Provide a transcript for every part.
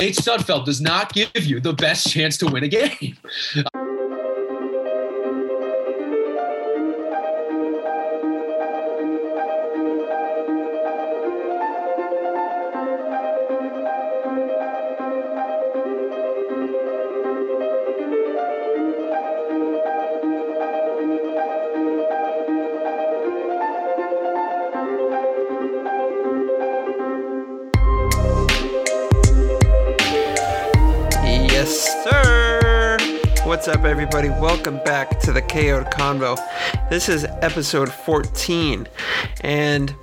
Nate Sudfeld does not give you the best chance to win a game. Everybody? Welcome back to the KO'd Convo. This is episode 14, and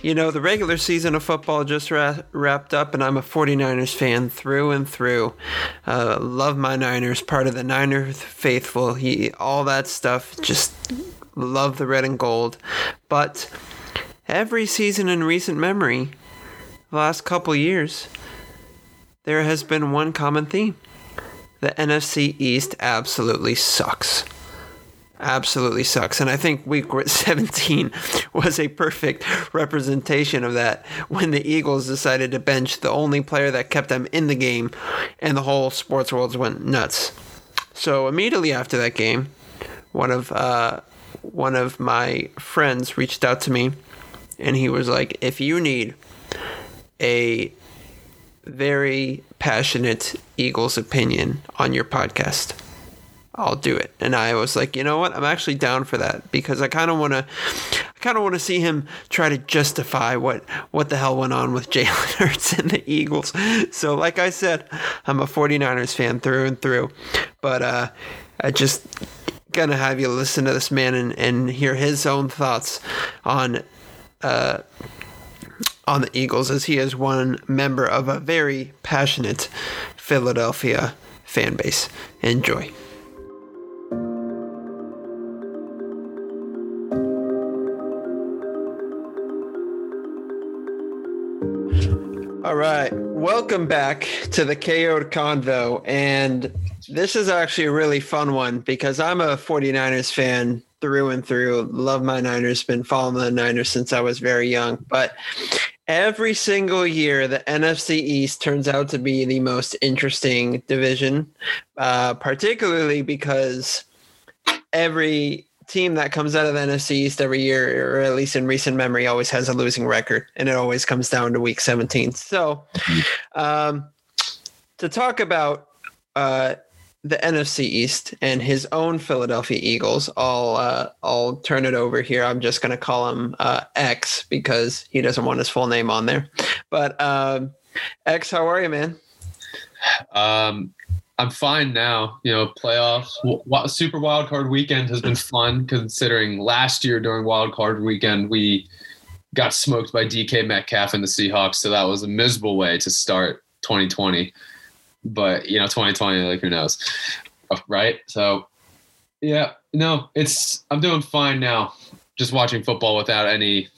you know, the regular season of football just ra- wrapped up, and I'm a 49ers fan through and through. Uh, love my Niners, part of the Niner faithful, he, all that stuff. Just love the red and gold. But every season in recent memory, the last couple years, there has been one common theme. The NFC East absolutely sucks. Absolutely sucks. And I think week 17 was a perfect representation of that when the Eagles decided to bench the only player that kept them in the game and the whole sports world went nuts. So immediately after that game, one of uh, one of my friends reached out to me and he was like, if you need a very passionate Eagles opinion on your podcast. I'll do it. And I was like, you know what? I'm actually down for that because I kind of want to, I kind of want to see him try to justify what what the hell went on with Jalen Hurts and the Eagles. So, like I said, I'm a 49ers fan through and through, but uh, I just gonna have you listen to this man and, and hear his own thoughts on uh, on the Eagles as he is one member of a very passionate Philadelphia fan base. Enjoy. All right, welcome back to the KO'd Convo. And this is actually a really fun one because I'm a 49ers fan through and through. Love my Niners, been following the Niners since I was very young. But every single year, the NFC East turns out to be the most interesting division, uh, particularly because every team that comes out of the NFC East every year, or at least in recent memory, always has a losing record, and it always comes down to Week 17. So, um, to talk about uh, the NFC East and his own Philadelphia Eagles, I'll uh, I'll turn it over here. I'm just going to call him uh, X because he doesn't want his full name on there. But um, X, how are you, man? Um, I'm fine now. You know, playoffs, w- Super Wild Card Weekend has been fun considering last year during Wild Card Weekend we got smoked by DK Metcalf and the Seahawks, so that was a miserable way to start 2020. But you know, 2020, like who knows, right? So, yeah, no, it's I'm doing fine now. Just watching football without any,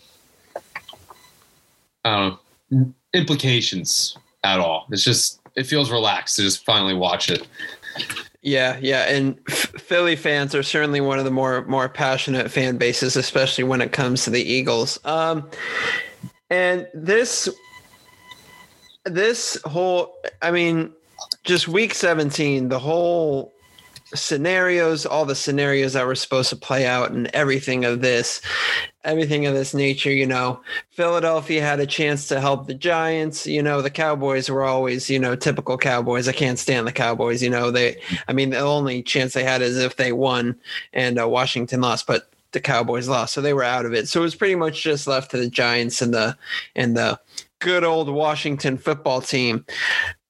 I don't know, implications at all. It's just it feels relaxed to just finally watch it. Yeah, yeah, and Philly fans are certainly one of the more more passionate fan bases, especially when it comes to the Eagles. Um, and this this whole, I mean, just week seventeen, the whole scenarios, all the scenarios that were supposed to play out, and everything of this, everything of this nature. You know, Philadelphia had a chance to help the Giants. You know, the Cowboys were always, you know, typical Cowboys. I can't stand the Cowboys. You know, they, I mean, the only chance they had is if they won and uh, Washington lost, but the Cowboys lost, so they were out of it. So it was pretty much just left to the Giants and the and the good old Washington football team.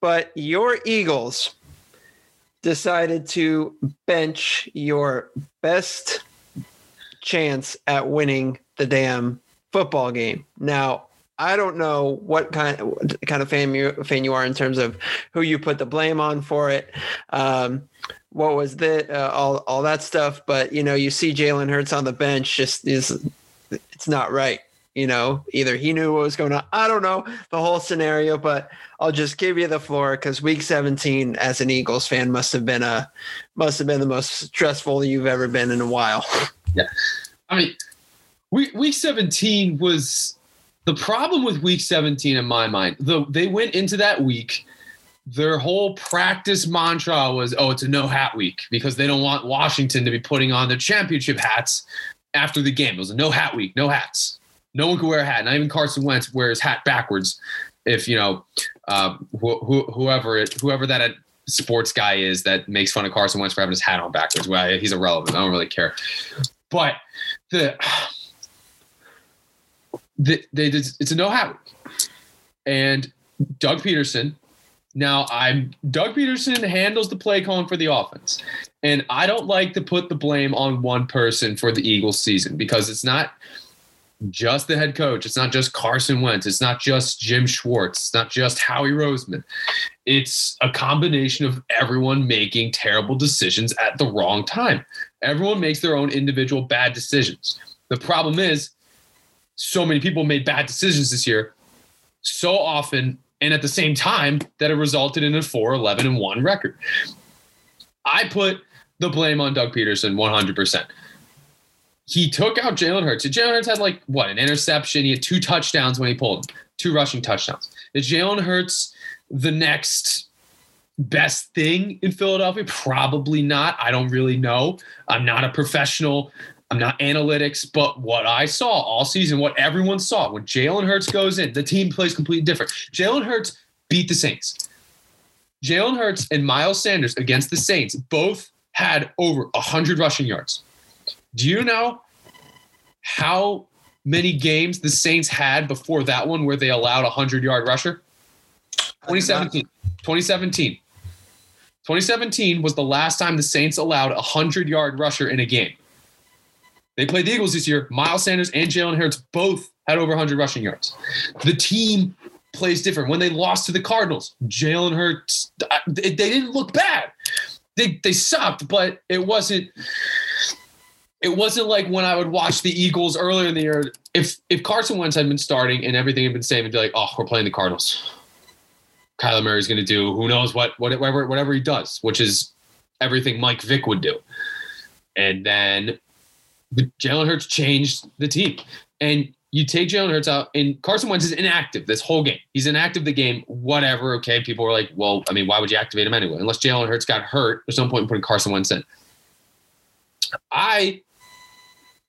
But your Eagles decided to bench your best chance at winning the damn football game. Now, I don't know what kind of, kind of fan you fan you are in terms of who you put the blame on for it. Um, what was that? Uh, all all that stuff. But you know, you see Jalen Hurts on the bench, just is it's not right. You know, either he knew what was going on. I don't know the whole scenario, but I'll just give you the floor because Week 17, as an Eagles fan, must have been a must have been the most stressful you've ever been in a while. Yeah, I mean, week week 17 was the problem with week 17 in my mind. Though they went into that week their whole practice mantra was, oh, it's a no hat week because they don't want Washington to be putting on their championship hats after the game. It was a no hat week, no hats. No one could wear a hat. Not even Carson Wentz wears hat backwards. If you know, uh, wh- wh- whoever it, whoever that sports guy is that makes fun of Carson Wentz for having his hat on backwards. Well, he's irrelevant. I don't really care. But the, the they it's a no hat and Doug Pederson. Now I'm Doug Pederson handles the play calling for the offense. And I don't like to put the blame on one person for the Eagles season because it's not just the head coach. It's not just Carson Wentz. It's not just Jim Schwartz. It's not just Howie Roseman. It's a combination of everyone making terrible decisions at the wrong time. Everyone makes their own individual bad decisions. The problem is, so many people made bad decisions this year so often and at the same time that it resulted in a 4 11 and 1 record. I put the blame on Doug Pederson 100% he took out Jalen Hurts. Jalen Hurts had like what an interception. He had two touchdowns when he pulled two rushing touchdowns. Is Jalen Hurts the next best thing in Philadelphia? Probably not. I don't really know. I'm not a professional. I'm not analytics, but what I saw all season, what everyone saw, when Jalen Hurts goes in, the team plays completely different. Jalen Hurts beat the Saints. Jalen Hurts and Miles Sanders against the Saints both had over 100 rushing yards. Do you know how many games the Saints had before that one where they allowed a 100 yard rusher? 2017. 2017. 2017 was the last time the Saints allowed a 100 yard rusher in a game. They played the Eagles this year. Miles Sanders and Jalen Hurts both had over 100 rushing yards. The team plays different. When they lost to the Cardinals, Jalen Hurts, uh, they didn't look bad. They, they sucked, but it wasn't it wasn't like when I would watch the Eagles earlier in the year. If if Carson Wentz had been starting and everything had been safe, it'd be like, oh, we're playing the Cardinals. Kyler Murray's going to do who knows what whatever whatever he does, which is everything Mike Vick would do. And then Jalen Hurts changed the team. And you take Jalen Hurts out, and Carson Wentz is inactive this whole game. He's inactive the game, whatever. Okay, people were like, well, I mean, why would you activate him anyway? Unless Jalen Hurts got hurt, there's no point in putting Carson Wentz in. I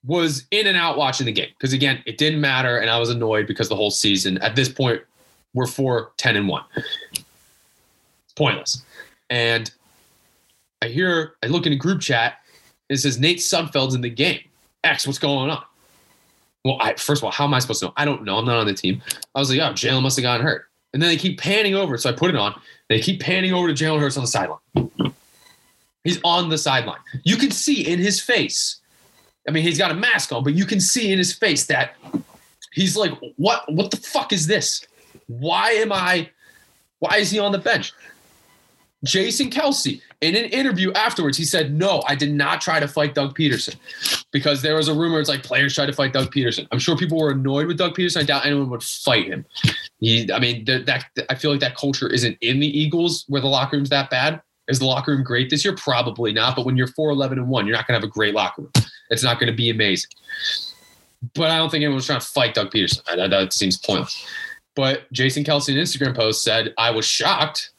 was in and out watching the game because again, it didn't matter, and I was annoyed because the whole season at this point we're four, 10 and one. pointless. And I hear, I look in a group chat, and it says Nate Sudfeld's in the game. X, what's going on? Well, I, first of all, how am I supposed to know? I don't know. I'm not on the team. I was like, oh, Jalen must have gotten hurt. And then they keep panning over. So I put it on. They keep panning over to Jalen Hurts on the sideline. He's on the sideline. You can see in his face I mean, he's got a mask on, but you can see in his face that he's like, "What? What the fuck is this? Why am I? Why is he on the bench?" Jason Kelce, in an interview afterwards, he said, "No, I did not try to fight Doug Pederson because there was a rumor it's like players tried to fight Doug Pederson. I'm sure people were annoyed with Doug Pederson. I doubt anyone would fight him. He, I mean, that, that I feel like that culture isn't in the Eagles where the locker room's that bad. Is the locker room great this year? Probably not. But when you're 4 11 and 1, you're not going to have a great locker room. It's not going to be amazing. But I don't think anyone's trying to fight Doug Pederson. That, that seems pointless. But Jason Kelce in Instagram post said, I was shocked.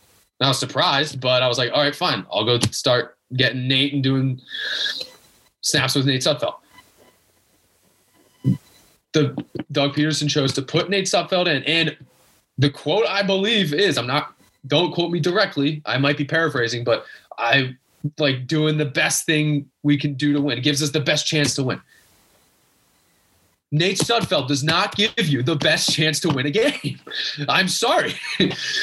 I was surprised, but I was like, all right, fine. I'll go start getting Nate and doing snaps with Nate Sudfeld. The Doug Pederson chose to put Nate Sudfeld in. And the quote I believe is, I'm not, don't quote me directly. I might be paraphrasing, but I like doing the best thing we can do to win. It gives us the best chance to win. Nate Sudfeld does not give you the best chance to win a game. I'm sorry.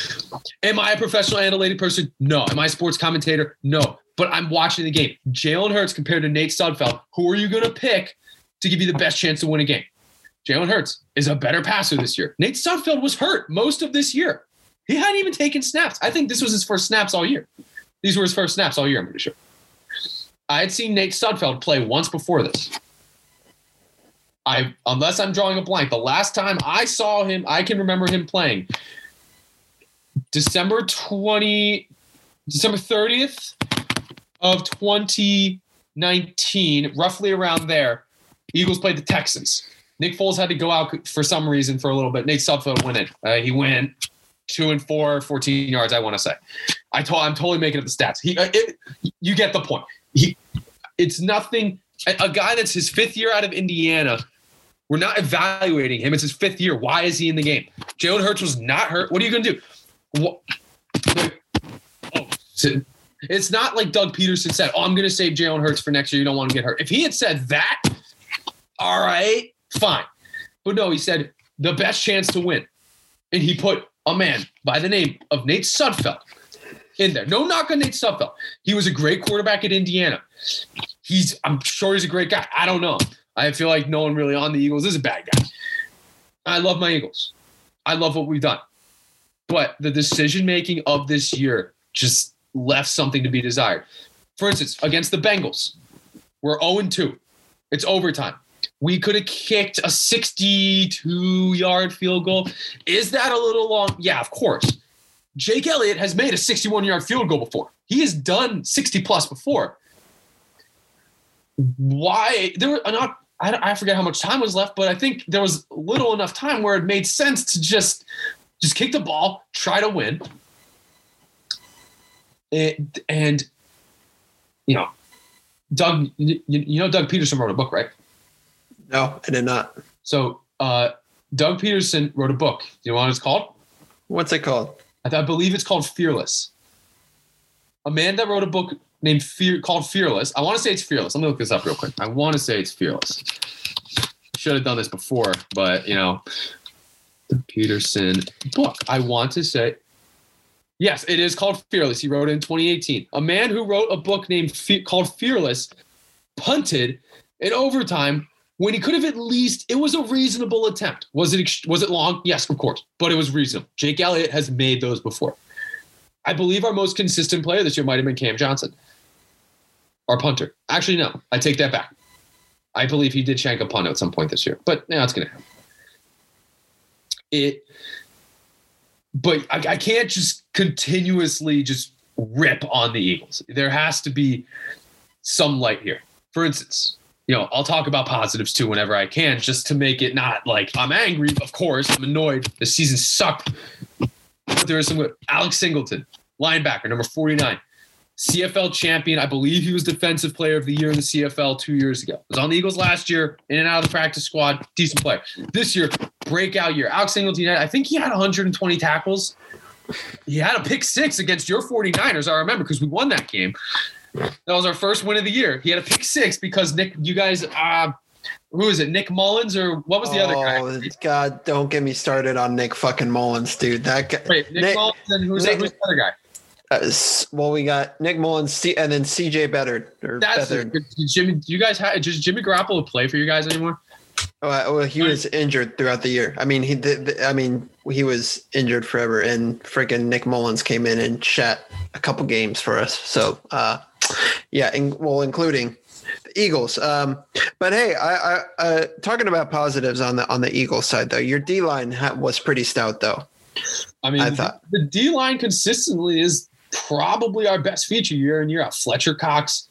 Am I a professional analytic person? No. Am I a sports commentator? No. But I'm watching the game. Jalen Hurts compared to Nate Sudfeld. Who are you going to pick to give you the best chance to win a game? Jalen Hurts is a better passer this year. Nate Sudfeld was hurt most of this year. He hadn't even taken snaps. I think this was his first snaps all year. These were his first snaps all year, I'm pretty sure. I had seen Nate Sudfeld play once before this. I unless I'm drawing a blank, the last time I saw him, I can remember him playing December 20 December 30th of 2019, roughly around there. Eagles played the Texans. Nick Foles had to go out for some reason for a little bit. Nate Sudfeld went in. Uh, he went two and four, 14 yards. I want to say. I told I'm totally making up the stats. He, uh, it, you get the point. He, it's nothing. A, guy that's his fifth year out of Indiana. We're not evaluating him. It's his fifth year. Why is he in the game? Jalen Hurts was not hurt. What are you going to do? What? Oh, it's not like Doug Pederson said, "Oh, I'm going to save Jalen Hurts for next year. You don't want to get hurt." If he had said that, all right, fine. But no, he said the best chance to win, and he put a man by the name of Nate Sudfeld in there. No knock on Nate Sudfeld. He was a great quarterback at Indiana. He's, I'm sure he's a great guy. I don't know. I feel like no one really on the Eagles is a bad guy. I love my Eagles. I love what we've done. But the decision making of this year just left something to be desired. For instance, against the Bengals, we're 0 2. It's overtime. We could have kicked a 62 yard field goal. Is that a little long? Yeah, of course. Jake Elliott has made a 61 yard field goal before. He has done 60 plus before. Why? There were not, I, I forget how much time was left, but I think there was little enough time where it made sense to just just kick the ball, try to win. It, and, you know, Doug, you, you know, Doug Pederson wrote a book, right? No, I did not. So, uh, Doug Pederson wrote a book. Do you know what it's called? What's it called? I, believe it's called Fearless. A man that wrote a book named Fear called Fearless. I want to say it's Fearless. Let me look this up real quick. I want to say it's Fearless. Should have done this before, but you know, the Pederson book. I want to say, yes, it is called Fearless. He wrote it in 2018. A man who wrote a book named Fe- called Fearless punted in overtime when he could have at least it was a reasonable attempt. Was it was it long? Yes, of course, but it was reasonable. Jake Elliott has made those before. I believe our most consistent player this year might have been Cam Johnston, our punter. Actually, no, I take that back. I believe he did shank a punt at some point this year, but now it's going to happen. It, but I, I can't just continuously just rip on the Eagles. There has to be some light here. For instance, you know, I'll talk about positives too whenever I can, just to make it not like I'm angry. Of course, I'm annoyed. The season sucked. But there is some Alex Singleton, linebacker, number 49, CFL champion. I believe he was defensive player of the year in the CFL two years ago. Was on the Eagles last year, in and out of the practice squad, decent player. This year, breakout year. Alex Singleton, I think he had 120 tackles. He had a pick six against your 49ers, I remember, because we won that game. That was our first win of the year. He had a pick six because Nick, you guys, uh, who is it? Nick Mullens or what was the oh, other guy? God, don't get me started on Nick fucking Mullens, dude. That guy. Wait, Nick, Nick Mullens and who's, Nick, who's the other guy? Uh, well, we got Nick Mullens and then CJ. Or That's Beathard. Jimmy. Do you guys have? Does Jimmy Garoppolo play for you guys anymore? Oh, uh, well, he was injured throughout the year. I mean, he did. I mean, he was injured forever, and freaking Nick Mullins came in and shat a couple games for us. So, uh, yeah, and well, including the Eagles. Um, but hey, I, I uh, talking about positives on the on the Eagles side though. Your D line ha- was pretty stout though. I mean, I thought the D line consistently is probably our best feature year in year out. Fletcher Cox,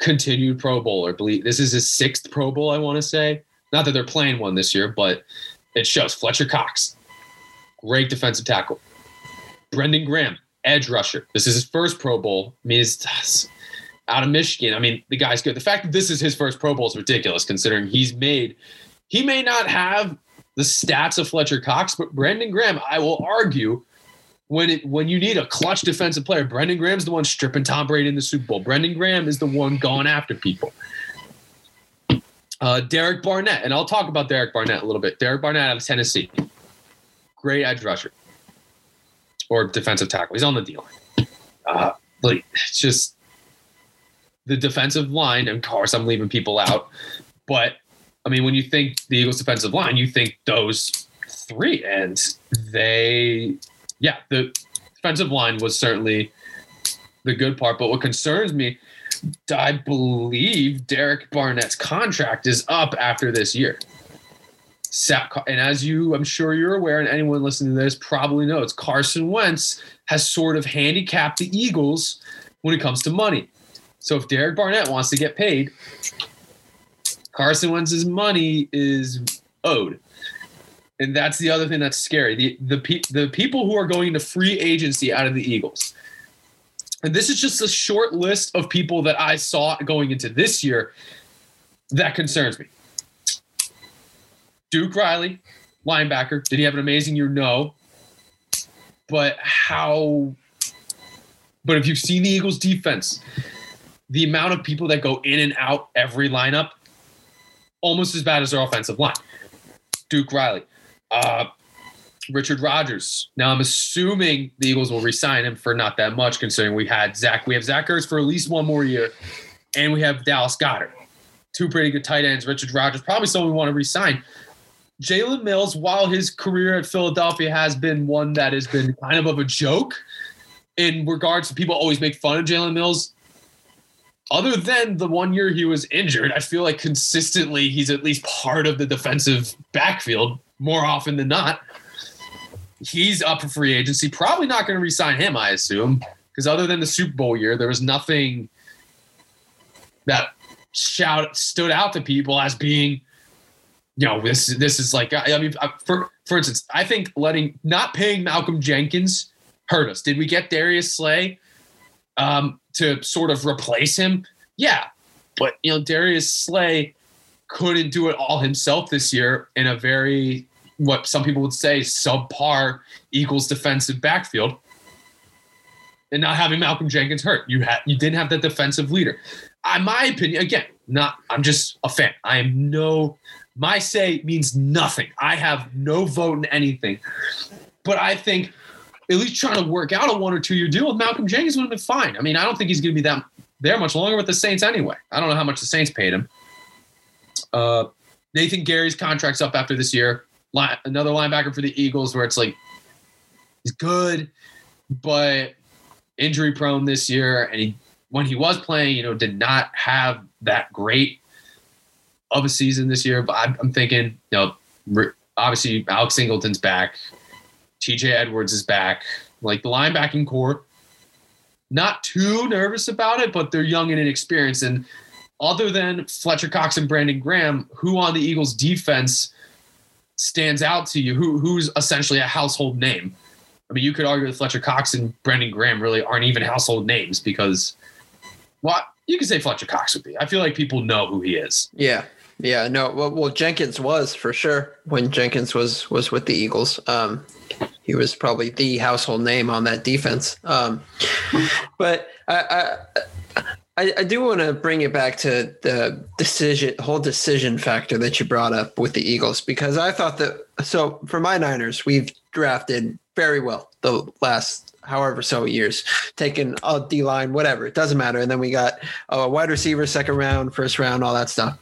continued Pro Bowler. Believe this is his sixth Pro Bowl. I want to say not that they're playing one this year, but it shows. Fletcher Cox, great defensive tackle. Brandon Graham, edge rusher. This is his first Pro Bowl. I mean, it's out of Michigan. I mean, the guy's good. The fact that this is his first Pro Bowl is ridiculous, considering he's made. He may not have the stats of Fletcher Cox, but Brandon Graham, I will argue, when it when you need a clutch defensive player, Brandon Graham's the one stripping Tom Brady in the Super Bowl. Brandon Graham is the one going after people. Uh, Derek Barnett, and I'll talk about Derek Barnett a little bit. Derek Barnett out of Tennessee, great edge rusher or defensive tackle. He's on the D line. Uh, like it's just the defensive line. And of course, I'm leaving people out, but I mean, when you think the Eagles' defensive line, you think those three, and they, yeah, the defensive line was certainly the good part. But what concerns me I believe Derek Barnett's contract is up after this year. And as you, I'm sure you're aware, and anyone listening to this probably knows, Carson Wentz has sort of handicapped the Eagles when it comes to money. So if Derek Barnett wants to get paid, Carson Wentz's money is owed. And that's the other thing that's scary. The the pe- the people who are going to free agency out of the Eagles. And this is just a short list of people that I saw going into this year that concerns me. Duke Riley, linebacker. Did he have an amazing year? No. But how but if you've seen the Eagles defense, the amount of people that go in and out every lineup, almost as bad as their offensive line. Duke Riley, uh, Richard Rodgers. Now I'm assuming the Eagles will resign him for not that much, considering we had Zach. We have Zach Ertz for at least one more year, and we have Dallas Goedert. two pretty good tight ends. Richard Rodgers, probably someone we want to resign. Jalen Mills, while his career at Philadelphia has been one that has been kind of of a joke, in regards to people always make fun of Jalen Mills. Other than the one year he was injured, I feel like consistently he's at least part of the defensive backfield more often than not. He's up for free agency. Probably not going to resign him, I assume, because other than the Super Bowl year, there was nothing that shout stood out to people as being, you know, this this is like I, mean, for for instance, I think letting not paying Malcolm Jenkins hurt us. Did we get Darius Slay um, to sort of replace him? Yeah, but you know Darius Slay couldn't do it all himself this year in a very what some people would say subpar equals defensive backfield. And not having Malcolm Jenkins hurt, you had you didn't have that defensive leader. In my opinion, again, not I'm just a fan. I am no my say means nothing. I have no vote in anything. But I think at least trying to work out a one or two year deal with Malcolm Jenkins would have been fine. I mean, I don't think he's going to be that there much longer with the Saints anyway. I don't know how much the Saints paid him. Uh, Nathan Gerry's contract's up after this year. Line, another linebacker for the Eagles, where it's like he's good, but injury prone this year, and he when he was playing, you know, did not have that great of a season this year. But I'm, I'm thinking, you know, obviously Alex Singleton's back. TJ Edwards is back. Like the linebacking corps, not too nervous about it, but they're young and inexperienced. And other than Fletcher Cox and Brandon Graham, who on the Eagles defense stands out to you? Who who's essentially a household name? I mean, you could argue that Fletcher Cox and Brandon Graham really aren't even household names because, well, you could say Fletcher Cox would be. I feel like people know who he is. Yeah, yeah, no. Well, well, Jenkins was for sure when Jenkins was was with the Eagles. Um, he was probably the household name on that defense. Um, but I, I, I do want to bring it back to the decision, whole decision factor that you brought up with the Eagles, because I thought that. So for my Niners, we've drafted very well the last however so years, taking a D line, whatever, it doesn't matter. And then we got a wide receiver, second round, first round, all that stuff.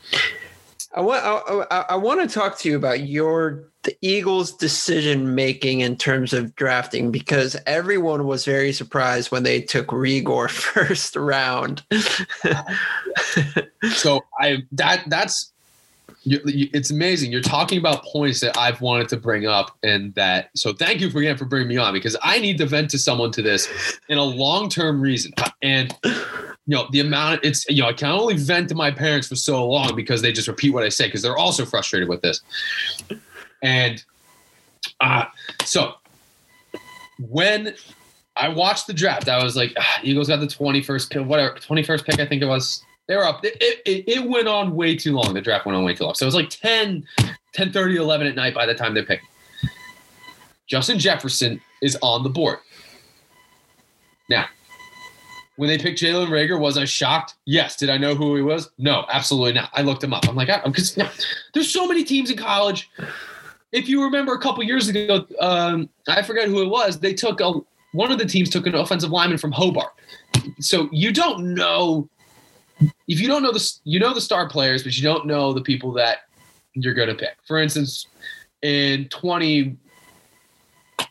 I want I, I, want to talk to you about your the Eagles' decision making in terms of drafting because everyone was very surprised when they took Reagor first round. so I that that's it's amazing. You're talking about points that I've wanted to bring up, and that so thank you for again for bringing me on because I need to vent to someone to this in a long term reason. And you know the amount it's you know i can only vent to my parents for so long because they just repeat what i say because they're also frustrated with this. And uh so when i watched the draft i was like ah, eagles got the 21st pick whatever 21st pick i think it was they were up it, it, it went on way too long the draft went on way too long so it was like 10 10 30 11 at night by the time they picked justin jefferson is on the board now when they picked Jalen Reagor, was I shocked? Yes. Did I know who he was? No, absolutely not. I looked him up. I'm like, I'm because there's so many teams in college. If you remember a couple years ago, um, I forget who it was. They took a one of the teams took an offensive lineman from Hobart. So you don't know if you don't know the you know the star players, but you don't know the people that you're going to pick. For instance, in 20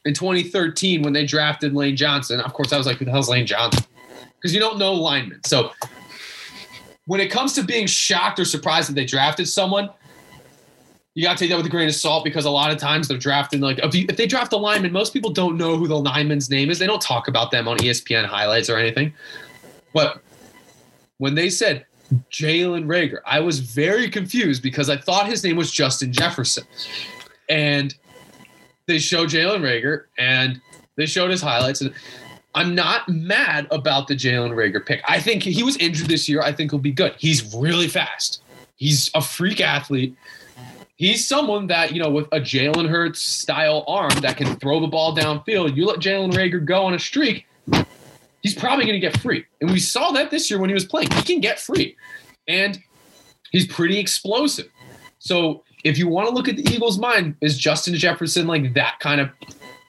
in 2013 when they drafted Lane Johnson, of course I was like, who the hell's Lane Johnson? because you don't know linemen. So when it comes to being shocked or surprised that they drafted someone, you got to take that with a grain of salt because a lot of times they're drafting like if, you, if they draft a lineman, most people don't know who the lineman's name is. They don't talk about them on ESPN highlights or anything. But when they said Jalen Reagor, I was very confused because I thought his name was Justin Jefferson. And they show Jalen Reagor and they showed his highlights. And I'm not mad about the Jalen Reagor pick. I think he was injured this year. I think he'll be good. He's really fast. He's a freak athlete. He's someone that, you know, with a Jalen Hurts style arm that can throw the ball downfield, you let Jalen Reagor go on a streak, he's probably going to get free. And we saw that this year when he was playing. He can get free. And he's pretty explosive. So if you want to look at the Eagles' mind, is Justin Jefferson like that kind of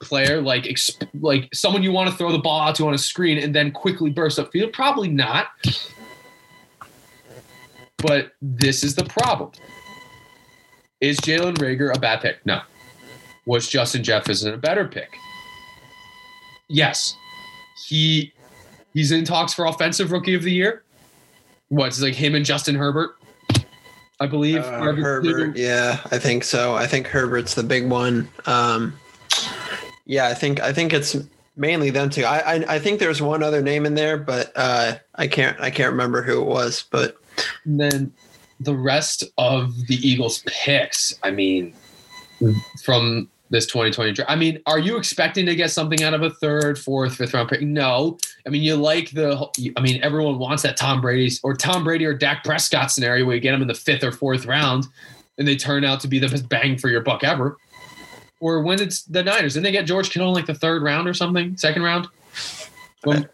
player, like exp- like someone you want to throw the ball out to on a screen and then quickly burst up field? Probably not. But this is the problem. Is Jalen Reagor a bad pick? No. Was Justin Jefferson a better pick? Yes. He he's in talks for offensive rookie of the year. What's like him and Justin Herbert? I believe. Uh, Herbert, yeah, I think so. I think Herbert's the big one. Um, yeah, I think I think it's mainly them two. I, I, I think there's one other name in there, but uh, I can't I can't remember who it was. But and then the rest of the Eagles picks. I mean, from this 2020 draft. I mean, are you expecting to get something out of a third, fourth, fifth round pick? No. I mean, you like the. I mean, everyone wants that Tom Brady's or Tom Brady or Dak Prescott scenario where you get them in the fifth or fourth round, and they turn out to be the best bang for your buck ever. Or when it's the Niners, didn't they get George Kittle in like the third round or something, second round? When,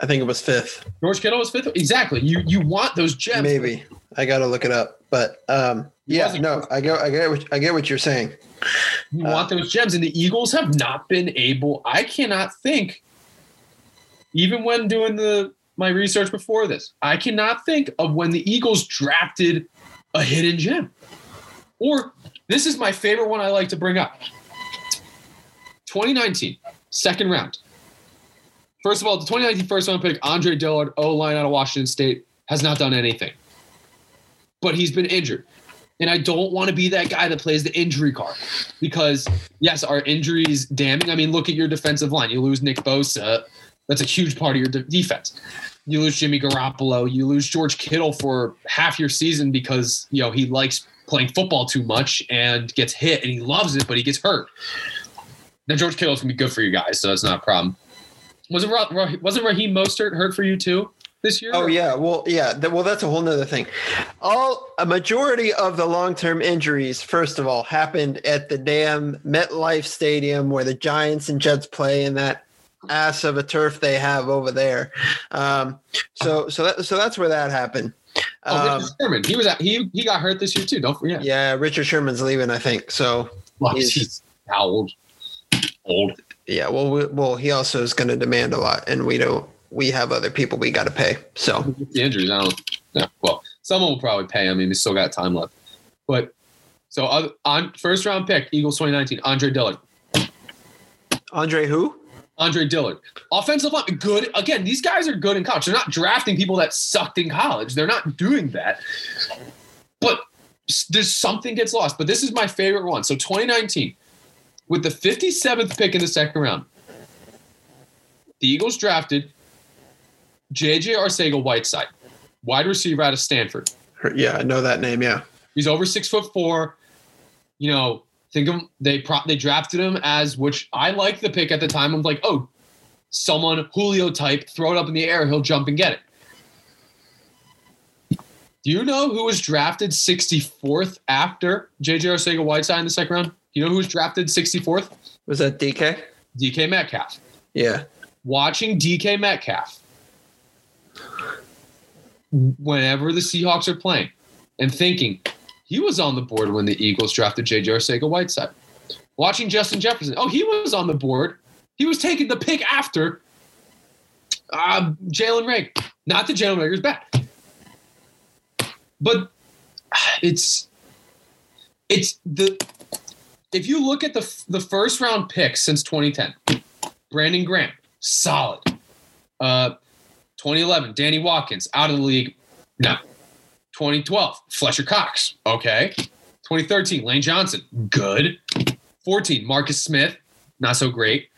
I think it was fifth. George Kittle was fifth. Exactly. You you want those gems. Maybe I got to look it up, but um, yeah, no, I get I get what, I get what you're saying. You uh, want those gems, and the Eagles have not been able. I cannot think, even when doing the my research before this, I cannot think of when the Eagles drafted a hidden gem. Or this is my favorite one I like to bring up. 2019, second round. First of all, the 2019 first round pick, Andre Dillard, O line out of Washington State, has not done anything. But he's been injured. And I don't want to be that guy that plays the injury card because, yes, our injuries damning. I mean, look at your defensive line. You lose Nick Bosa. That's a huge part of your de- defense. You lose Jimmy Garoppolo. You lose George Kittle for half your season because, you know, he likes playing football too much and gets hit and he loves it, but he gets hurt. Now, George Kittle's going to be good for you guys, so that's not a problem. Wasn't, wasn't Raheem Mostert hurt for you too? This year? Oh yeah, well yeah, well that's a whole nother thing. All a majority of the long term injuries, first of all, happened at the damn MetLife Stadium where the Giants and Jets play in that ass of a turf they have over there. Um, so so that so that's where that happened. Oh, um, Sherman. He was at, he he got hurt this year too. Don't forget. Yeah, Richard Sherman's leaving, I think. So well, he's, he's old? Old. Yeah. Well, we, well, he also is going to demand a lot, and we don't we have other people we got to pay. So the injuries, I don't. Yeah, well, someone will probably pay. I mean, we still got time left. But so uh, on first round pick, Eagles 2019, Andre Dillard. Andre who? Andre Dillard, offensive line, good. Again, these guys are good in college. They're not drafting people that sucked in college. They're not doing that. But there's something gets lost. But this is my favorite one. So 2019, with the 57th pick in the second round, the Eagles drafted JJ Arcega Whiteside, wide receiver out of Stanford. Yeah, I know that name. Yeah, he's over six foot four. You know, think of they pro- they drafted him as which I liked the pick at the time. I'm like, oh, someone Julio type, throw it up in the air, he'll jump and get it. Do you know who was drafted 64th after JJ Arcega Whiteside in the second round? Do you know who was drafted 64th? Was that DK? DK Metcalf. Yeah. Watching DK Metcalf whenever the Seahawks are playing and thinking he was on the board when the Eagles drafted J.J. Arcega Whiteside. Watching Justin Jefferson, oh, he was on the board. He was taking the pick after uh, Jalen Ray. Not that Jalen Reagor's bad, but it's it's the if you look at the the first round picks since 2010, Brandon Graham, solid. Uh, 2011, Danny Watkins out of the league. No. 2012, Fletcher Cox. Okay. 2013, Lane Johnson. Good. 14, Marcus Smith. Not so great.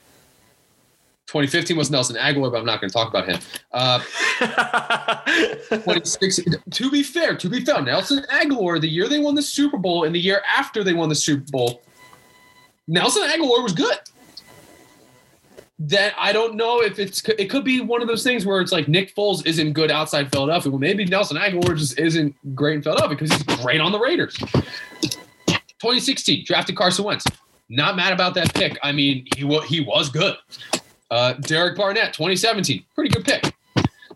2015 was Nelson Agholor, but I'm not going to talk about him. Uh, 2016, to be fair, to be fair, Nelson Agholor, the year they won the Super Bowl and the year after they won the Super Bowl, Nelson Agholor was good. That I don't know if it's it could be one of those things where it's like Nick Foles isn't good outside Philadelphia. Well, maybe Nelson Agholor just isn't great in Philadelphia because he's great on the Raiders. 2016 drafted Carson Wentz. Not mad about that pick. I mean, he was he was good. Uh, Derek Barnett, 2017, pretty good pick.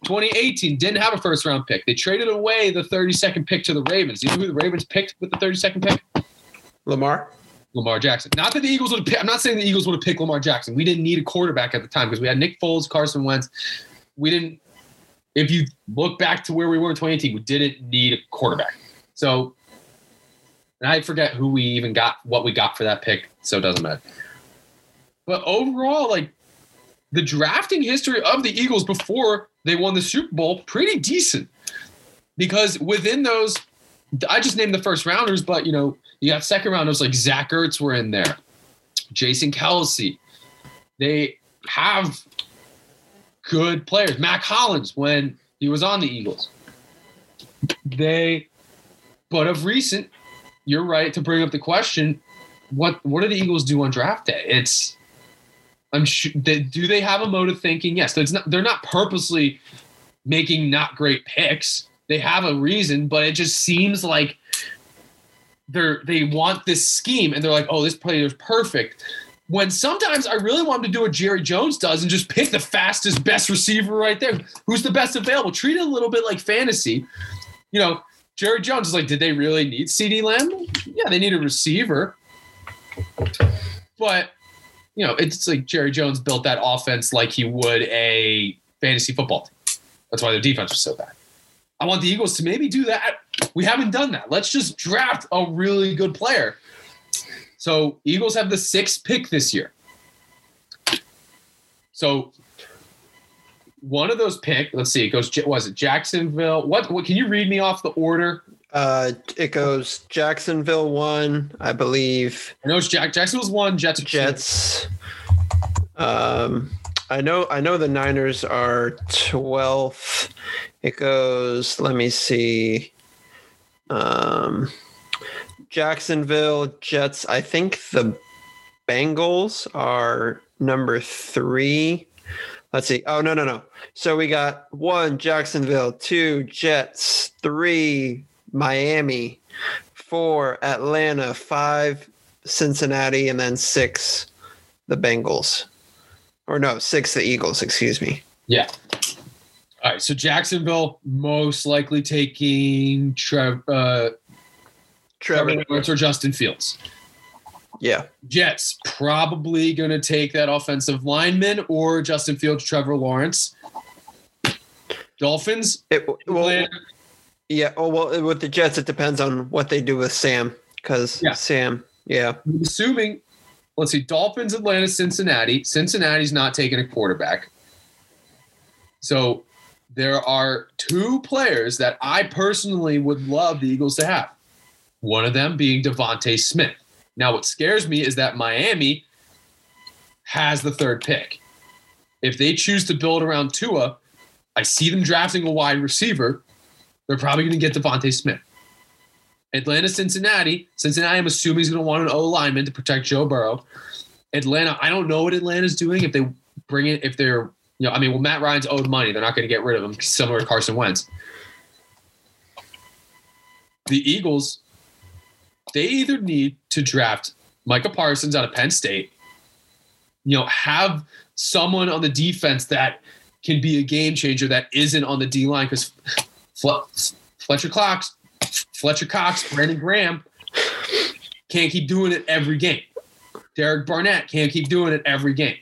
2018 didn't have a first round pick. They traded away the 32nd pick to the Ravens. You know who the Ravens picked with the 32nd pick? Lamar. Lamar Jackson. Not that the Eagles would picked, I'm not saying the Eagles would have picked Lamar Jackson. We didn't need a quarterback at the time because we had Nick Foles, Carson Wentz. We didn't, if you look back to where we were in 2018, we didn't need a quarterback. So, and I forget who we even got, what we got for that pick. So it doesn't matter. But overall, like the drafting history of the Eagles before they won the Super Bowl, pretty decent. Because within those, I just named the first rounders, but you know, you got second rounders like Zach Ertz were in there, Jason Kelce. They have good players. Mack Hollins when he was on the Eagles. They, but of recent, you're right to bring up the question: what what do the Eagles do on draft day? It's I'm sure. They, do they have a mode of thinking? Yes. Not, they're not purposely making not great picks. They have a reason, but it just seems like they're they want this scheme and they're like, oh, this player is perfect. When sometimes I really want them to do what Jerry Jones does and just pick the fastest, best receiver right there. Who's the best available? Treat it a little bit like fantasy. You know, Jerry Jones is like, did they really need CeeDee Lamb? Yeah, they need a receiver. But you know, it's like Jerry Jones built that offense like he would a fantasy football team. That's why their defense was so bad. I want the Eagles to maybe do that. We haven't done that. Let's just draft a really good player. So Eagles have the sixth pick this year. So one of those pick, let's see, it goes was it Jacksonville? What what can you read me off the order? Uh it goes Jacksonville one, I believe. I know it's Jack Jacksonville's one, Jets Jets. Um I know I know the Niners are 12th. It goes, let me see. Um Jacksonville Jets. I think the Bengals are number 3. Let's see. Oh no, no, no. So we got 1 Jacksonville, 2 Jets, 3 Miami, 4 Atlanta, 5 Cincinnati and then 6 the Bengals or no, six the Eagles. Excuse me. Yeah. All right. So Jacksonville most likely taking Trev, uh, Trevor Lawrence or Justin Fields. Yeah. Jets probably going to take that offensive lineman or Justin Fields, Trevor Lawrence. Dolphins. It, well, yeah. Oh well, with the Jets, it depends on what they do with Sam because yeah. Sam. Yeah. I'm assuming let's see, Dolphins, Atlanta, Cincinnati. Cincinnati's not taking a quarterback. So there are two players that I personally would love the Eagles to have. One of them being DeVonta Smith. Now, what scares me is that Miami has the third pick. If they choose to build around Tua, I see them drafting a wide receiver. They're probably going to get DeVonta Smith. Atlanta, Cincinnati. Cincinnati, I'm assuming is going to want an O lineman to protect Joe Burrow. Atlanta, I don't know what Atlanta's doing. If they bring it, if they're, you know, I mean, well, Matt Ryan's owed money. They're not going to get rid of him, similar to Carson Wentz. The Eagles, they either need to draft Micah Parsons out of Penn State, you know, have someone on the defense that can be a game changer that isn't on the D line because Fletcher Cox Fletcher Cox, Brandon Graham can't keep doing it every game. Derek Barnett can't keep doing it every game.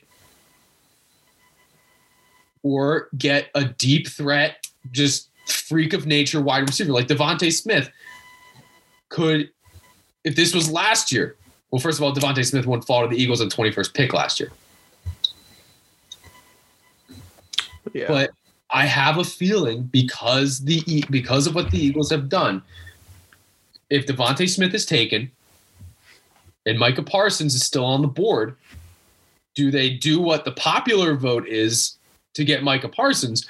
Or get a deep threat, just freak of nature wide receiver like DeVonta Smith. Could, if this was last year, well, first of all, DeVonta Smith won't fall to the Eagles on 21st pick last year. Yeah. But I have a feeling because the because of what the Eagles have done, if DeVonta Smith is taken and Micah Parsons is still on the board, do they do what the popular vote is to get Micah Parsons?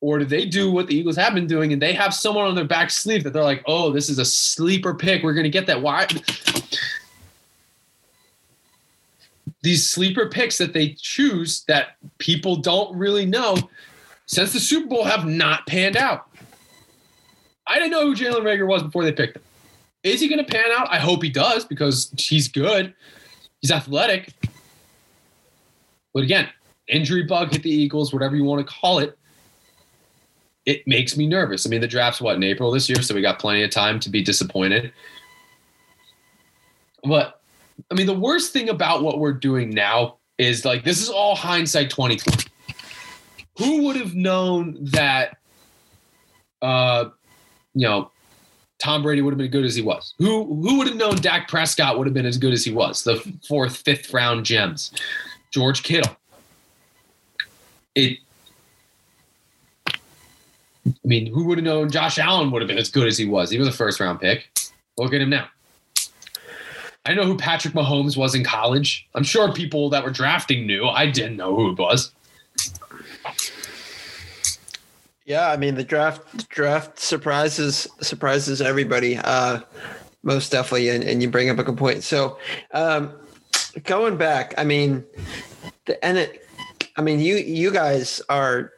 Or do they do what the Eagles have been doing and they have someone on their back sleeve that they're like, oh, this is a sleeper pick. We're going to get that. Why? these sleeper picks that they choose that people don't really know since the Super Bowl have not panned out. I didn't know who Jalen Reagor was before they picked him. Is he going to pan out? I hope he does because he's good. He's athletic. But again, injury bug hit the Eagles, whatever you want to call it. It makes me nervous. I mean, the draft's what in April this year, so we got plenty of time to be disappointed. But I mean, the worst thing about what we're doing now is like this is all hindsight 2020. Who would have known that uh you know Tom Brady would have been as good as he was? Who who would have known Dak Prescott would have been as good as he was? The fourth, fifth round gems. George Kittle. It I mean, who would have known Josh Allen would have been as good as he was? He was a first round pick. Look at him now. I know who Patrick Mahomes was in college. I'm sure people that were drafting knew. I didn't know who it was. Yeah, I mean the draft draft surprises surprises everybody. Uh, most definitely, and, and you bring up a good point. So, um, going back, I mean, the and it, I mean you you guys are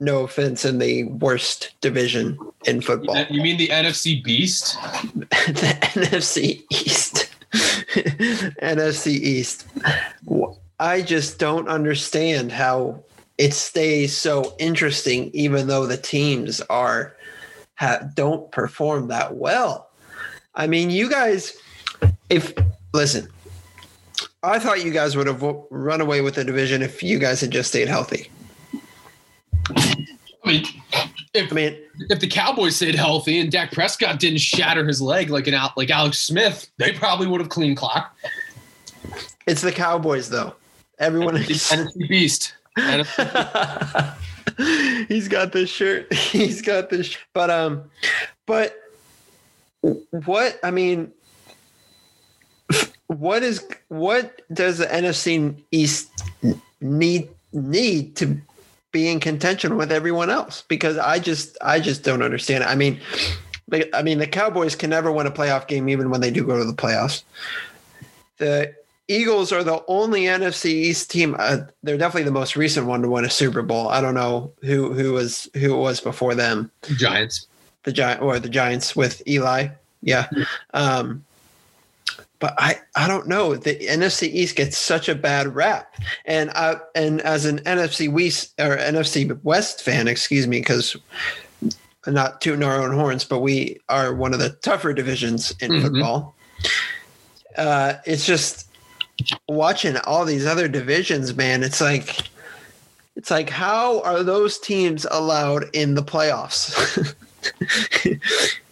no offense in the worst division in football. You mean the NFC Beast? the NFC East. NFC East. I just don't understand how it stays so interesting, even though the teams are ha, don't perform that well. I mean, you guys, if listen, I thought you guys would have run away with the division if you guys had just stayed healthy. I mean, if I mean, if the Cowboys stayed healthy and Dak Prescott didn't shatter his leg like an like Alex Smith, they probably would have clean clock. It's the Cowboys, though. Everyone is NFC Beast. He's got this shirt. He's got this, sh- but um, but what I mean, what is what does the NFC East need need to be in contention with everyone else because I just I just don't understand it. I mean, I mean the Cowboys can never win a playoff game even when they do go to the playoffs. The Eagles are the only NFC East team. Uh, they're definitely the most recent one to win a Super Bowl. I don't know who who was who it was before them. Giants. The giant or the Giants with Eli. Yeah. Um, but I, I don't know. The NFC East gets such a bad rap, and I and as an NFC West or NFC West fan, excuse me, because not tooting our own horns, but we are one of the tougher divisions in mm-hmm. football. Uh, it's just watching all these other divisions, man. It's like it's like how are those teams allowed in the playoffs?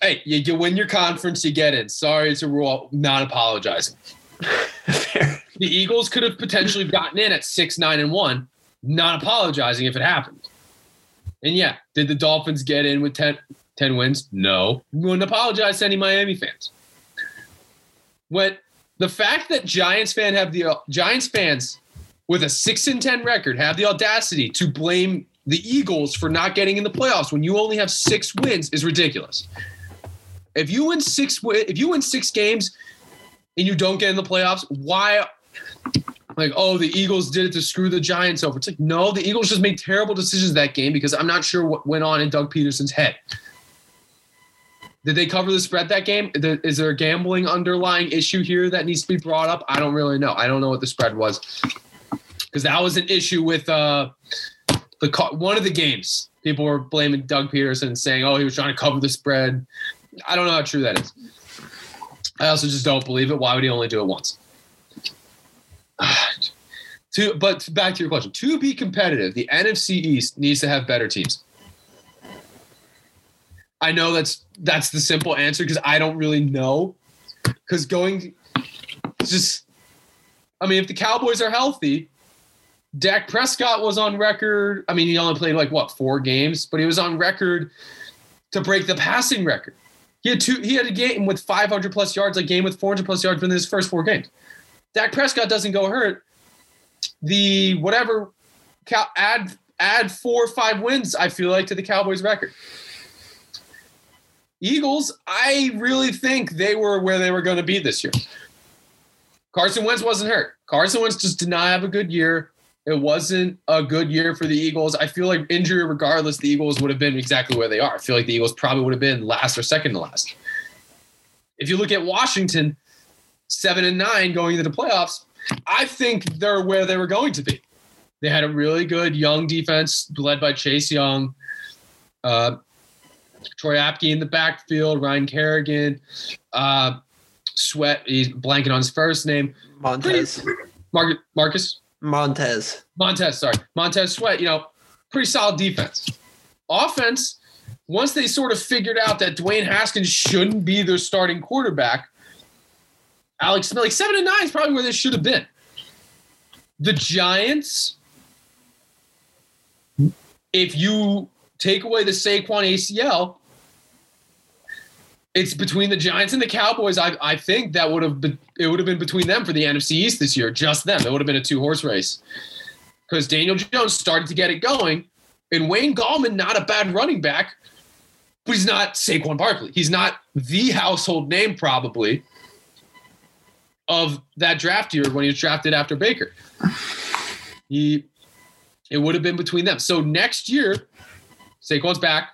hey, you, you win your conference, you get in. Sorry, it's a rule. Not apologizing. the Eagles could have potentially gotten in at six, nine, and one. Not apologizing if it happened. And yeah, did the Dolphins get in with 10, 10 wins? No. wouldn't apologize to any Miami fans. When the fact that Giants fan have the uh, Giants fans with a six and ten record have the audacity to blame the Eagles for not getting in the playoffs when you only have six wins is ridiculous. If you win six, if you win six games and you don't get in the playoffs, why? Like, oh, the Eagles did it to screw the Giants over. It's like, no, the Eagles just made terrible decisions that game because I'm not sure what went on in Doug Pederson's head. Did they cover the spread that game? Is there a gambling underlying issue here that needs to be brought up? I don't really know. I don't know what the spread was because that was an issue with uh, the one of the games. People were blaming Doug Pederson, saying, "Oh, he was trying to cover the spread." I don't know how true that is. I also just don't believe it. Why would he only do it once? to, but back to your question. To be competitive, the NFC East needs to have better teams. I know that's that's the simple answer because I don't really know. Because going just I mean, if the Cowboys are healthy, Dak Prescott was on record. I mean, he only played like what four games, but he was on record to break the passing record. He had two. He had a game with 500 plus yards, a game with 400 plus yards within his first four games. Dak Prescott doesn't go hurt. The whatever add add four or five wins. I feel like to the Cowboys record. Eagles, I really think they were where they were going to be this year. Carson Wentz wasn't hurt. Carson Wentz just did not have a good year. It wasn't a good year for the Eagles. I feel like injury regardless, the Eagles would have been exactly where they are. I feel like the Eagles probably would have been last or second to last. If you look at Washington, seven and nine going into the playoffs, I think they're where they were going to be. They had a really good young defense led by Chase Young, uh, Troy Apke in the backfield, Ryan Kerrigan, uh, Sweat. He's blanking on his first name. Montez. Mar- Marcus Montez. Montez. Sorry, Montez Sweat. You know, pretty solid defense. Offense. Once they sort of figured out that Dwayne Haskins shouldn't be their starting quarterback, Alex Smith, like seven and nine is probably where they should have been. The Giants, if you take away the Saquon ACL, it's between the Giants and the Cowboys. I, I think that would have been it would have been between them for the NFC East this year, just them. It would have been a two horse race because Daniel Jones started to get it going, and Wayne Gallman, not a bad running back, but he's not Saquon Barkley. He's not the household name probably of that draft year when he was drafted after Baker. He it would have been between them. So next year, Saquon's back.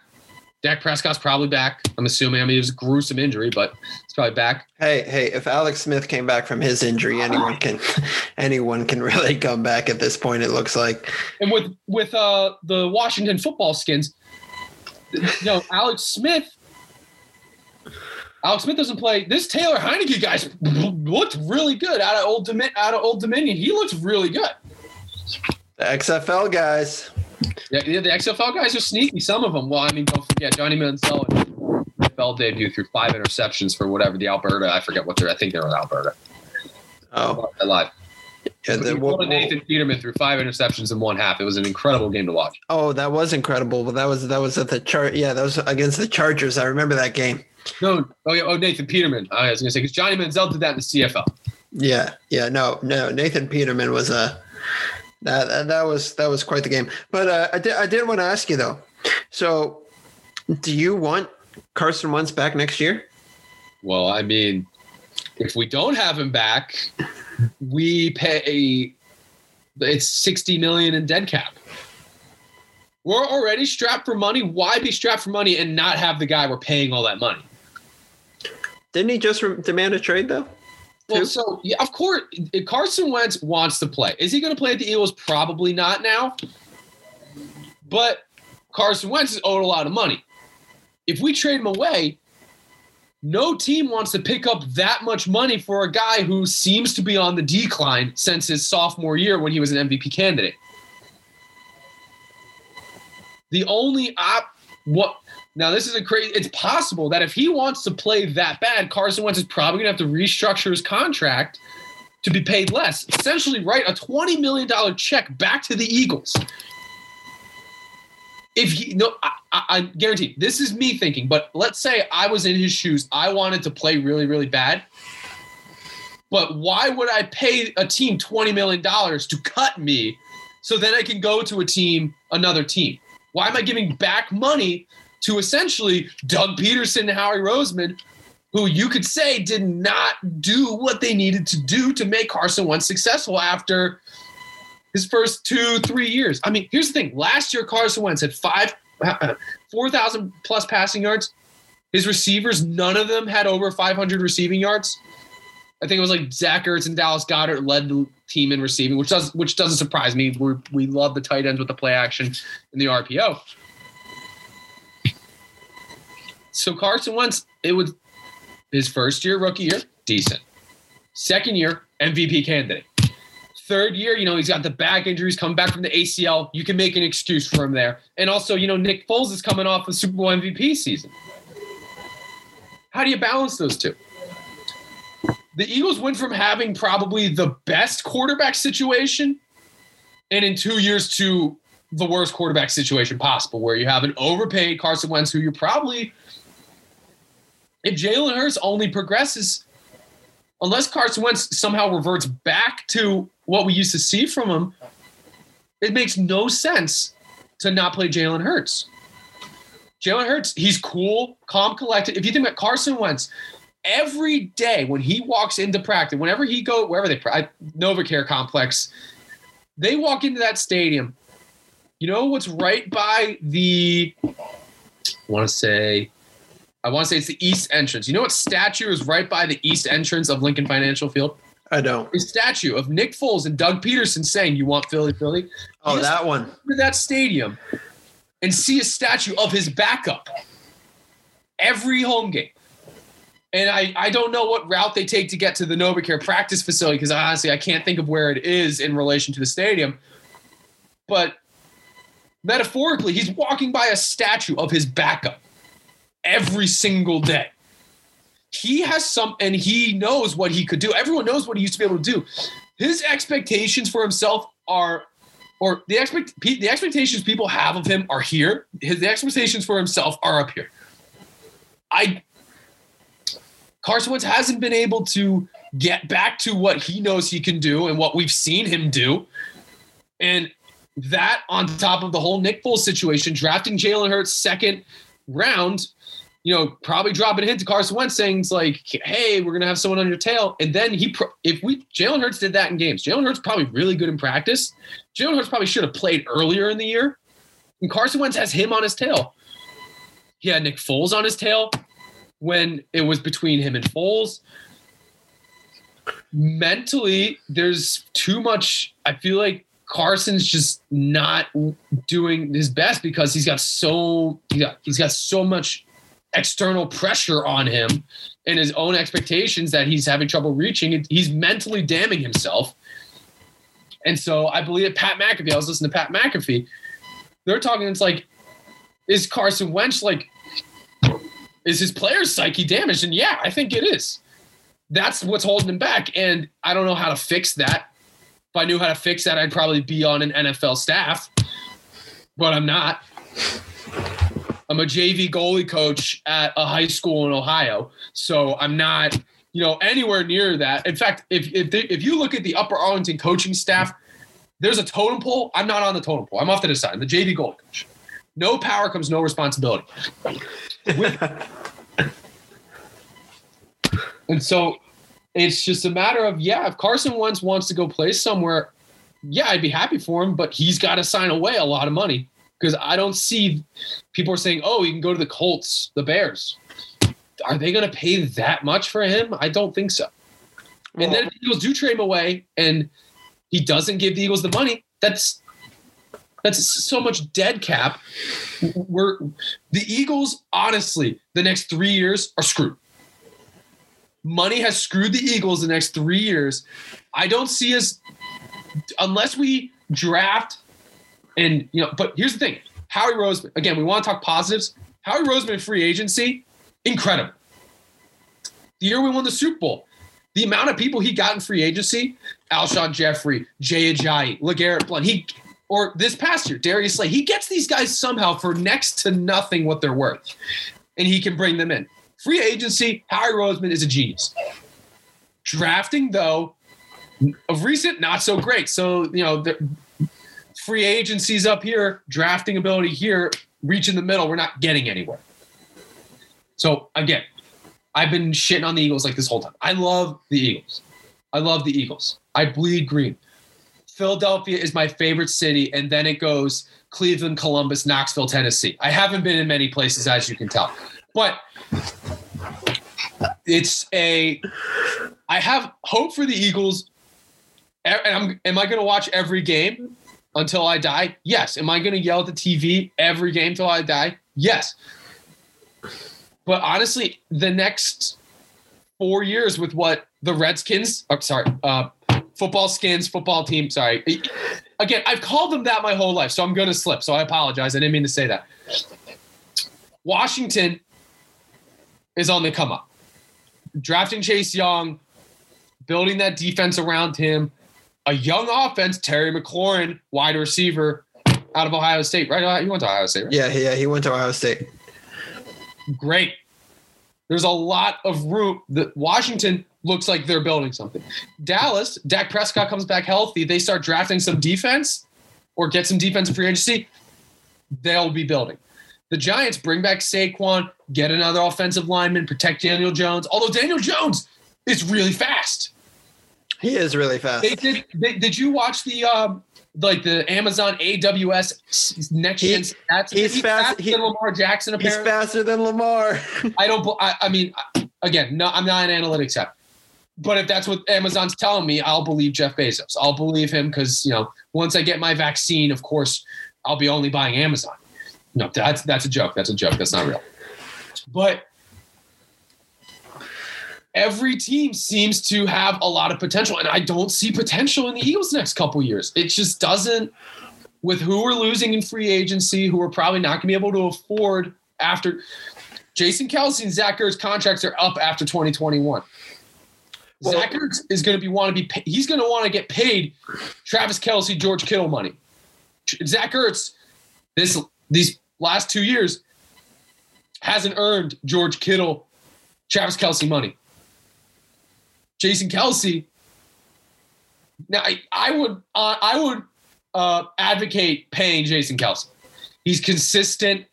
Dak Prescott's probably back. I'm assuming. I mean, it was a gruesome injury, but it's probably back. Hey, hey! If Alex Smith came back from his injury, anyone can, anyone can really come back at this point. It looks like. And with with uh, the Washington Football Skins, you know, Alex Smith. Alex Smith doesn't play. This Taylor Heinicke guy's looked really good out of old Domin- out of Old Dominion. He looks really good. The XFL guys. Yeah, yeah, the XFL guys are sneaky. Some of them. Well, I mean, don't forget Johnny Manziel NFL debut threw five interceptions for whatever the Alberta. I forget what they're. I think they're in Alberta. Oh, live. yeah. The, Well, Nathan Peterman threw five interceptions in one half. It was an incredible game to watch. oh, that was incredible. But that was that was at the chart. Yeah, that was against the Chargers. I remember that game. No, oh yeah, oh Nathan Peterman. I was gonna say because Johnny Manziel did that in the CFL. Yeah, yeah. No, no. Nathan Peterman was a that that, was that was quite the game. But uh, I did I did want to ask you though. So, do you want Carson Wentz back next year? Well, I mean, if we don't have him back, we pay it's 60 million in dead cap. We're already strapped for money. Why be strapped for money and not have the guy we're paying all that money? Didn't he just re- demand a trade though? Well, so yeah, of course, uh, Carson Wentz wants to play. Is he going to play at the Eagles? Probably not now. But Carson Wentz is owed a lot of money. If we trade him away, no team wants to pick up that much money for a guy who seems to be on the decline since his sophomore year when he was an MVP candidate. The only op what now this is a crazy it's possible that if he wants to play that bad, Carson Wentz is probably gonna have to restructure his contract to be paid less. Essentially write a $20 million check back to the Eagles. If he no, I, I, I guarantee this is me thinking, but let's say I was in his shoes, I wanted to play really, really bad. But why would I pay a team $20 million to cut me so then I can go to a team, another team? Why am I giving back money to essentially Doug Pederson and Howie Roseman, who you could say did not do what they needed to do to make Carson Wentz successful after his first two, three years? I mean, here's the thing: last year Carson Wentz had five, uh, four thousand plus passing yards. His receivers, none of them had over 500 receiving yards. I think it was like Zach Ertz and Dallas Goedert led the team in receiving, which does which doesn't surprise me. We we love the tight ends with the play action and the RPO. So Carson Wentz, it was his first year, rookie year, decent. Second year, MVP candidate. Third year, you know, he's got the back injuries coming back from the ACL. You can make an excuse for him there. And also, you know, Nick Foles is coming off a Super Bowl MVP season. How do you balance those two? The Eagles went from having probably the best quarterback situation and in two years to the worst quarterback situation possible, where you have an overpaid Carson Wentz, who you're probably, if Jalen Hurts only progresses, unless Carson Wentz somehow reverts back to what we used to see from him, it makes no sense to not play Jalen Hurts. Jalen Hurts, he's cool, calm, collected. If you think about Carson Wentz, every day when he walks into practice, whenever he go wherever they pra- Novacare complex, they walk into that stadium. You know what's right by the I want to say I want to say it's the east entrance. You know what statue is right by the east entrance of Lincoln Financial Field? I don't. A statue of Nick Foles and Doug Pederson saying, "You want Philly, Philly." Oh, that one. to that stadium and see a statue of his backup every home game. And I, I don't know what route they take to get to the Novacare practice facility because honestly I can't think of where it is in relation to the stadium. But metaphorically, he's walking by a statue of his backup every single day. He has some, and he knows what he could do. Everyone knows what he used to be able to do. His expectations for himself are or the expect the expectations people have of him are here. His the expectations for himself are up here. I Carson Wentz hasn't been able to get back to what he knows he can do and what we've seen him do, and that on top of the whole Nick Foles situation, drafting Jalen Hurts second round, you know, probably dropping a hint to Carson Wentz saying like, "Hey, we're gonna have someone on your tail," and then he, pro- if we Jalen Hurts did that in games, Jalen Hurts probably really good in practice. Jalen Hurts probably should have played earlier in the year. And Carson Wentz has him on his tail. He had Nick Foles on his tail when it was between him and Foles. Mentally, there's too much. I feel like Carson's just not doing his best because he's got so he got, he's got so much external pressure on him and his own expectations that he's having trouble reaching. He's mentally damning himself. And so I believe that Pat McAfee, I was listening to Pat McAfee, they're talking, it's like, is Carson Wentz like, is his player's psyche damaged? And yeah, I think it is. That's what's holding him back. And I don't know how to fix that. If I knew how to fix that, I'd probably be on an NFL staff, but I'm not. I'm a JV goalie coach at a high school in Ohio. So I'm not you know, anywhere near that. In fact, if if, they, if you look at the Upper Arlington coaching staff, there's a totem pole. I'm not on the totem pole. I'm off to the side. I'm the JV goal coach. No power comes no responsibility. and so it's just a matter of yeah, if Carson Wentz wants to go play somewhere, yeah, I'd be happy for him, but he's got to sign away a lot of money because I don't see people are saying, oh, you can go to the Colts, the Bears are they going to pay that much for him? I don't think so. and then if the Eagles do trade him away and he doesn't give the Eagles the money, that's that's so much dead cap. We're the Eagles, honestly, the next three years are screwed. Money has screwed the Eagles the next three years. I don't see us unless we draft and you know, but here's the thing. Howie Roseman, again, we want to talk positives. Howie Roseman free agency, incredible. The year we won the Super Bowl, the amount of people he got in free agency, Alshon Jeffery, Jay Ajayi, LeGarrette Blunt, he or this past year, Darius Slay, he gets these guys somehow for next to nothing what they're worth. And he can bring them in. Free agency, Howie Roseman is a genius. Drafting, though, of recent, not so great. So, you know, free agencies up here, drafting ability here, reach in the middle, we're not getting anywhere. So again, I've been shitting on the Eagles like this whole time. I love the Eagles. I love the Eagles. I bleed green. Philadelphia is my favorite city, and then it goes Cleveland, Columbus, Knoxville, Tennessee. I haven't been in many places, as you can tell, but it's a. I have hope for the Eagles. And I'm, am I going to watch every game until I die? Yes. Am I going to yell at the TV every game till I die? Yes. But honestly, the next four years with what the Redskins, I'm sorry, uh, football skins, football team, sorry. Again, I've called them that my whole life, so I'm going to slip. So I apologize. I didn't mean to say that. Washington is on the come up. Drafting Chase Young, building that defense around him, a young offense, Terry McLaurin, wide receiver out of Ohio State, right? He went to Ohio State, right? Yeah, yeah, he went to Ohio State. Great. There's a lot of room. That Washington looks like they're building something. Dallas, Dak Prescott comes back healthy. They start drafting some defense or get some defensive free agency. They'll be building. The Giants bring back Saquon, get another offensive lineman, protect Daniel Jones. Although Daniel Jones is really fast. He is really fast. They did. They, did you watch the um, like the Amazon AWS next He- gen stats? he's fast- faster he- than Lamar Jackson. He's faster than Lamar. I don't. I, I mean, again, no, I'm not an analytics guy. But if that's what Amazon's telling me, I'll believe Jeff Bezos. I'll believe him because you know once I get my vaccine, of course, I'll be only buying Amazon. No, that's that's a joke. That's a joke. That's not real. But every team seems to have a lot of potential, and I don't see potential in the Eagles next couple years. It just doesn't. With who we're losing in free agency, who we're probably not going to be able to afford after Jason Kelce and Zach Ertz contracts are up after 2021. Well- Zach Ertz is going to be want to be. He's going to want to get paid Travis Kelce, George Kittle money. Zach Ertz, this these last two years hasn't earned George Kittle, Travis Kelce money. Jason Kelce. Now I, I would uh, I would uh, advocate paying Jason Kelce. He's consistent.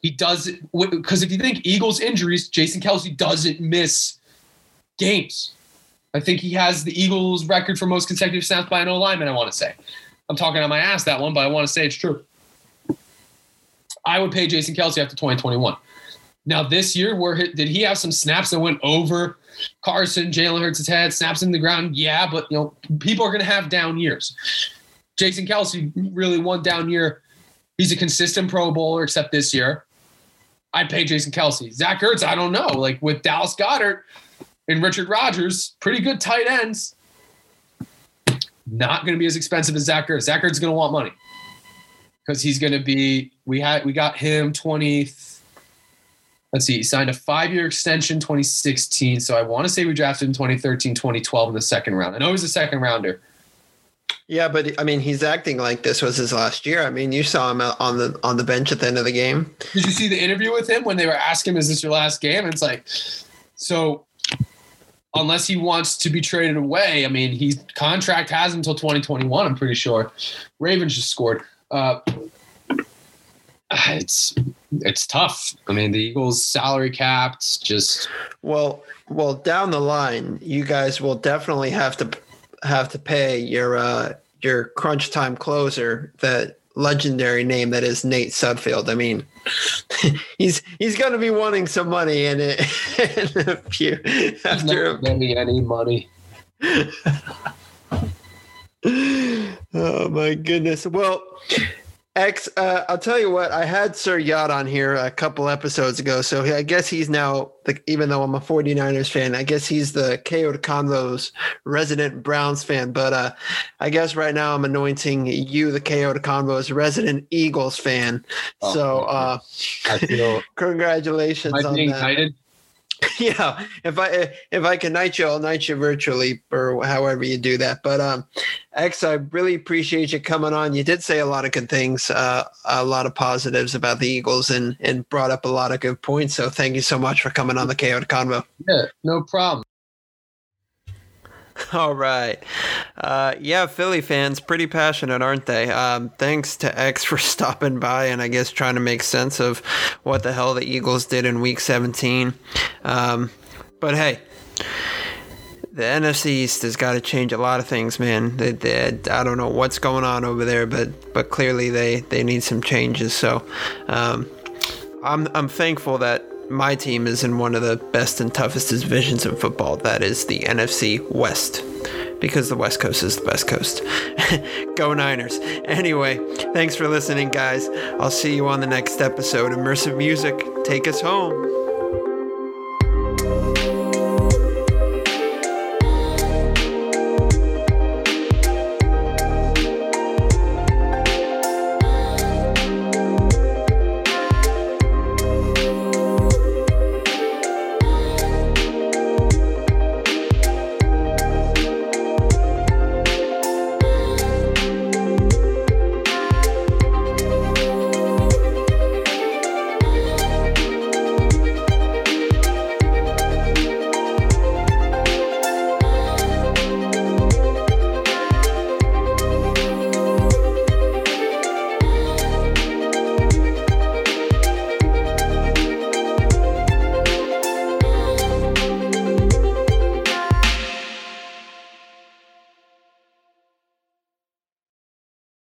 He does because if you think Eagles injuries, Jason Kelce doesn't miss games. I think he has the Eagles record for most consecutive snaps by an O lineman. I want to say. I'm talking on my ass that one, but I want to say it's true. I would pay Jason Kelce after 2021. Now this year, where did he have some snaps that went over Carson, Jalen Hurts' his head, snaps in the ground? Yeah, but you know people are going to have down years. Jason Kelce really one down year. He's a consistent Pro Bowler, except this year. I'd pay Jason Kelce. Zach Ertz, I don't know. Like with Dallas Goedert and Richard Rodgers, pretty good tight ends. Not going to be as expensive as Zach Ertz. Zach Ertz is going to want money because he's going to be. We had we got him twenty. Let's see, he signed a five-year extension 2016. So I want to say we drafted in 2013, 2012 in the second round. I know he's a second rounder. yeah, but I mean, he's acting like this was his last year. I mean, you saw him on the on the bench at the end of the game. Did you see the interview with him when they were asking him, "Is this your last game?" And it's like, so unless he wants to be traded away, I mean, his contract has until 2021. I'm pretty sure. Ravens just scored. Uh, it's it's tough. I mean, the Eagles' salary caps just Well, well, down the line, you guys will definitely have to have to pay your uh, your crunch time closer, that legendary name that is Nate Sudfeld. I mean, he's he's going to be wanting some money in it in a few after. not getting any money. oh my goodness. Well, X, uh, I'll tell you what. I had Sir Yacht on here a couple episodes ago, so I guess he's now. The, even though I'm a 49ers fan, I guess he's the KO to Convo's resident Browns fan. But uh, I guess right now I'm anointing you the KO to Convo's resident Eagles fan. Oh, so uh, I feel congratulations on being that. yeah if i if i can knight you i'll knight you virtually or however you do that. But um x i really appreciate you coming on. You did say a lot of good things uh a lot of positives about the eagles and and brought up a lot of good points. So thank you so much for coming on the ko convo. Yeah, no problem. all right uh yeah philly fans pretty passionate aren't they um thanks to x for stopping by and i guess trying to make sense of what the hell the eagles did in week 17 um but hey the NFC East has got to change a lot of things, man. They, they, I don't know what's going on over there, but but clearly they, they need some changes. So um, I'm I'm thankful that my team is in one of the best and toughest divisions in football. That is the NFC West. Because the West Coast is the best coast. Go Niners. Anyway, thanks for listening, guys. I'll see you on the next episode. Immersive music, take us home.